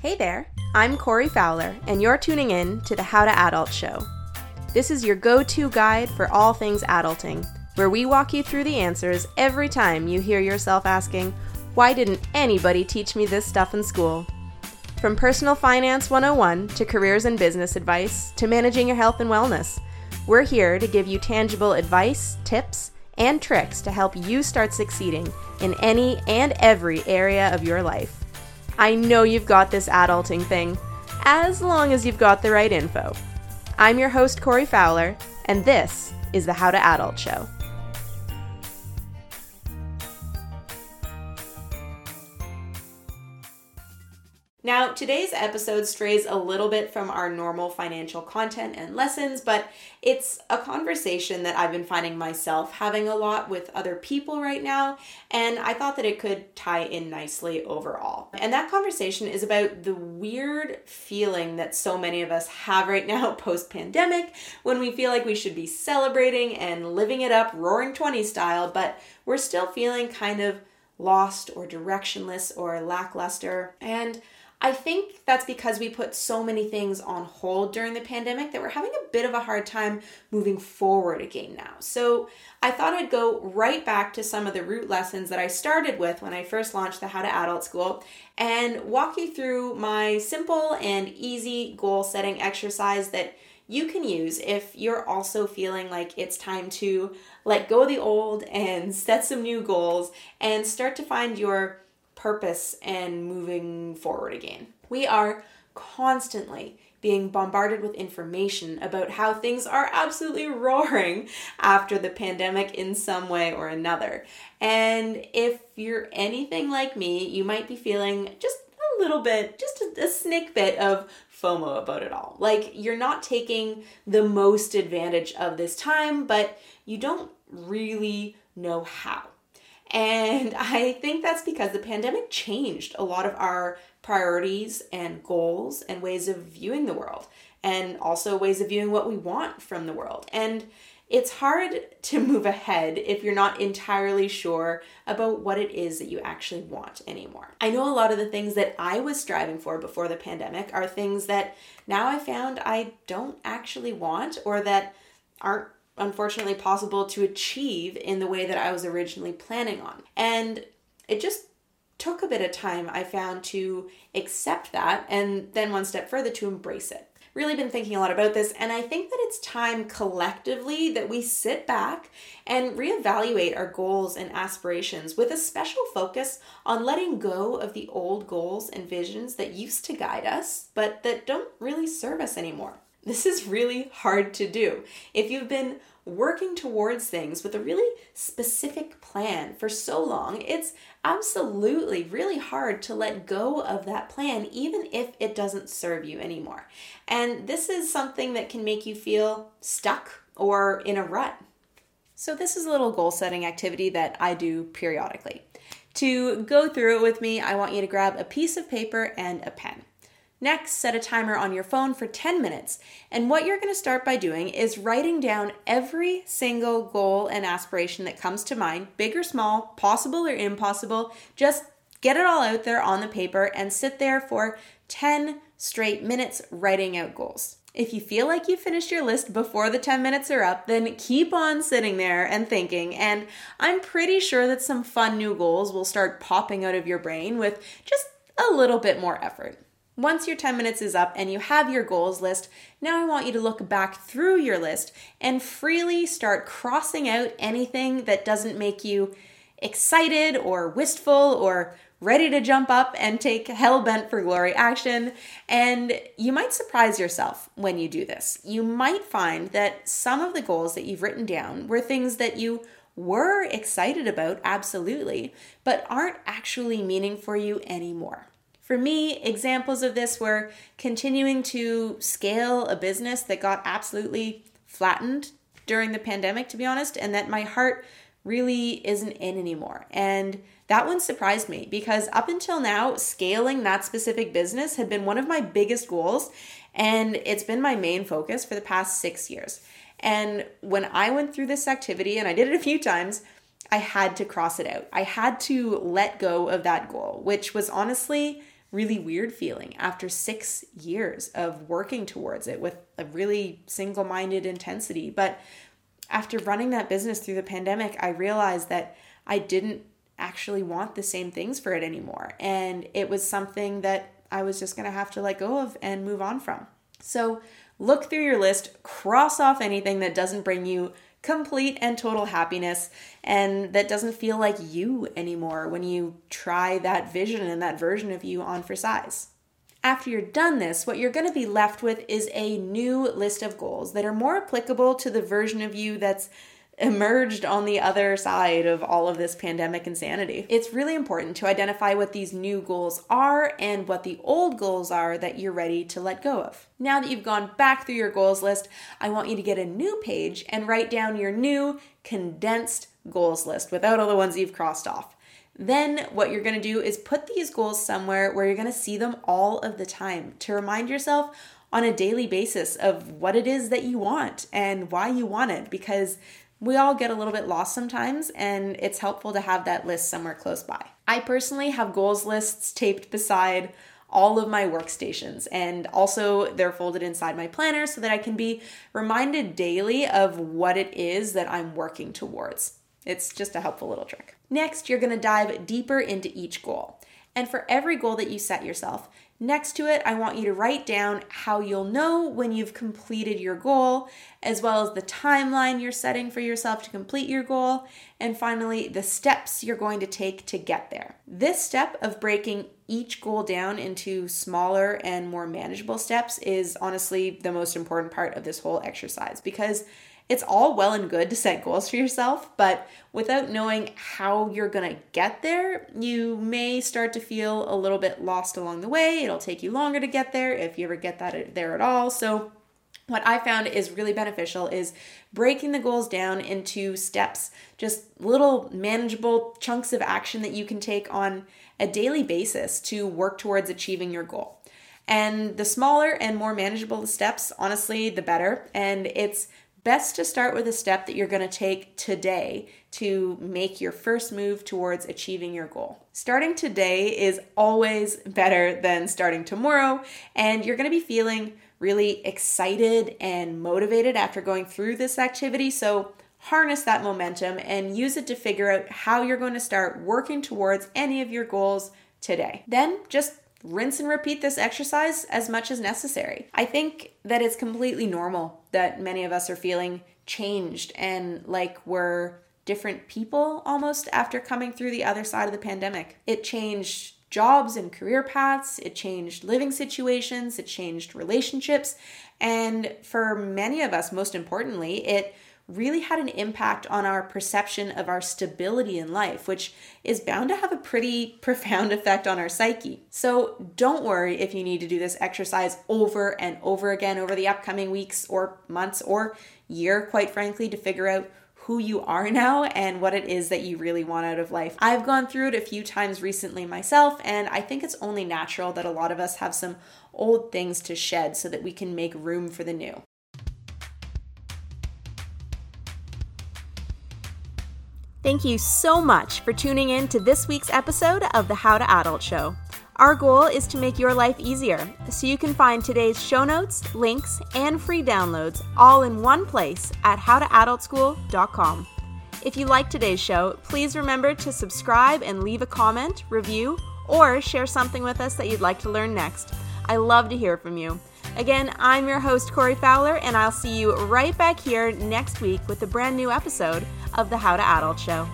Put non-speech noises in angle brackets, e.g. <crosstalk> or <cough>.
Hey there, I'm Corey Fowler, and you're tuning in to the How to Adult Show. This is your go to guide for all things adulting, where we walk you through the answers every time you hear yourself asking, Why didn't anybody teach me this stuff in school? From personal finance 101 to careers and business advice to managing your health and wellness, we're here to give you tangible advice, tips, and tricks to help you start succeeding in any and every area of your life. I know you've got this adulting thing, as long as you've got the right info. I'm your host, Corey Fowler, and this is the How to Adult Show. Now, today's episode strays a little bit from our normal financial content and lessons, but it's a conversation that I've been finding myself having a lot with other people right now, and I thought that it could tie in nicely overall. And that conversation is about the weird feeling that so many of us have right now <laughs> post pandemic when we feel like we should be celebrating and living it up, roaring 20 style, but we're still feeling kind of lost or directionless or lackluster. And I think that's because we put so many things on hold during the pandemic that we're having a bit of a hard time moving forward again now. So I thought I'd go right back to some of the root lessons that I started with when I first launched the How to Adult School and walk you through my simple and easy goal setting exercise that you can use if you're also feeling like it's time to let go of the old and <laughs> set some new goals and start to find your purpose and moving forward again. We are constantly being bombarded with information about how things are absolutely <laughs> roaring after the pandemic in some way or another. And if you're anything like me, you might be feeling just a little bit, just a, a snick bit of FOMO about it all. Like you're not taking the most advantage of this time, but you don't really know how. And <laughs> I think that's because the pandemic changed a lot of our priorities and goals and ways of viewing the world, and also ways of viewing what we want from the world. And it's hard <laughs> to move ahead if you're not entirely sure about what it is that you actually want anymore. I know a lot of the things that I was striving for before the pandemic are things that now I found I don't actually want or that aren't unfortunately possible to achieve in the way that I was originally planning on. And it just took a bit of time, I found, to accept that and then one step further to embrace it. Really been thinking a lot about this, and I think that it's time collectively that we sit back and reevaluate our goals and aspirations with a special focus on letting go of the old goals and visions that used to guide us, but that don't really serve us anymore. This is really hard to do. If you've been working towards things with a really specific plan for so long, it's absolutely really hard to let go of that plan, even if it doesn't serve you anymore. And this is something that can make you feel stuck or in a rut. So, this is a little goal setting activity that I do periodically. To go through it with me, I want you to grab a piece of paper and a pen. Next, set a timer on your phone for 10 minutes. And what you're going to start by doing is writing down every single goal and aspiration that comes to mind, big or small, possible or impossible. Just get it all out there on the paper and sit there for 10 straight minutes writing out goals. If you feel like you finished your list before the 10 minutes are up, then keep on sitting there and thinking. And I'm pretty sure that some fun new goals will start popping out of your brain with just a little bit more effort. Once your 10 minutes is up and you have your goals list, now I want you to look back through your list and freely start crossing out anything that doesn't make you excited or wistful or ready to jump up and take hell bent for glory action. And you might surprise yourself when you do this. You might find that some of the goals that you've written down were things that you were excited about, absolutely, but aren't actually meaning for you anymore. For me, examples of this were continuing to scale a business that got absolutely flattened during the pandemic, to be honest, and that my heart really isn't in anymore. And that one surprised me because up until now, scaling that specific business had been one of my biggest goals, and it's been my main focus for the past six years. And when I went through this activity, and I did it a few times, I had to cross it out. I had to let go of that goal, which was honestly really weird feeling after six years of working towards it with a really single minded intensity. But after running that business through the pandemic, I realized that I didn't actually want the same things for it anymore. And it was something that I was just to have to let go of and move on from. So look through your list, cross off anything that doesn't bring you complete and total happiness and that doesn't feel like you anymore when you try that vision and that version of you on for size. After you're done this, what you're going to be left with is a new list of goals that are more applicable to the version of you that's emerged on the other side of all of this pandemic insanity. It's really important to identify what these new goals are and what the old goals are that you're ready to let go of. Now that you've gone back through your goals list, I want you to get a new page and write down your new condensed goals list without all the ones you've crossed off. Then, what you're gonna do is put these goals somewhere where you're gonna see them all of the time to remind yourself on a daily basis of what it is that you want and why you want it because we all get a little bit lost sometimes, and it's helpful to have that list somewhere close by. I personally have goals lists taped beside all of my workstations and also they're folded inside my planner so that I can be reminded daily of what it is that I'm working towards. It's just a helpful little trick. Next, you're to dive deeper into each goal. And for every goal that you set yourself, next to it, I want you to write down how you'll know when you've completed your goal, as well as the timeline you're setting for yourself to complete your goal, and finally, the steps you're going to take to get there. This step of breaking each goal down into smaller and more manageable steps is honestly the most important part of this whole exercise because it's all well and good to set goals for yourself, but without knowing how you're going to get there, you may start to feel a little bit lost along the way. It'll take you longer to get there if you ever get that there at all. So, what I found is really beneficial is breaking the goals down into steps, just little manageable chunks of action that you can take on a daily basis to work towards achieving your goal. And the smaller and more manageable the steps, honestly, the better. And it's best to start with a step that you're going to take today to make your first move towards achieving your goal. Starting today is always better than starting tomorrow, and you're going to be feeling really excited and motivated after going through this activity. So, harness that momentum and use it to figure out how you're going to start working towards any of your goals today. Then just rinse and repeat this exercise as much as necessary. I think that it's completely normal that many of us are feeling changed and like we're different people almost after coming through the other side of the pandemic. It changed jobs and career paths, it changed living situations, it changed relationships, and for many of us, most importantly, it really had an impact on our perception of our stability in life, which is bound to have a pretty <laughs> profound effect on our psyche. So don't worry if you need to do this exercise over and over again over the upcoming weeks or months or year, quite frankly, to figure out who you are <laughs> now and what it is that you really want out of life. I've gone through it a few times recently myself, and I think it's only natural that a lot of us have some old things to shed so that we can make room for the new. Thank you so much for tuning in to this week's episode of the How to Adult Show. Our goal is to make your life easier, so you can find today's show notes, links, and free downloads all in one place at howtoadultschool.com. If you like today's show, please remember to subscribe and leave a comment, review, or share something with us that you'd like to learn next. I love to hear from you. Again, I'm your host, Corey Fowler, and I'll see you right back here next week with a brand new episode of the How to Adult Show.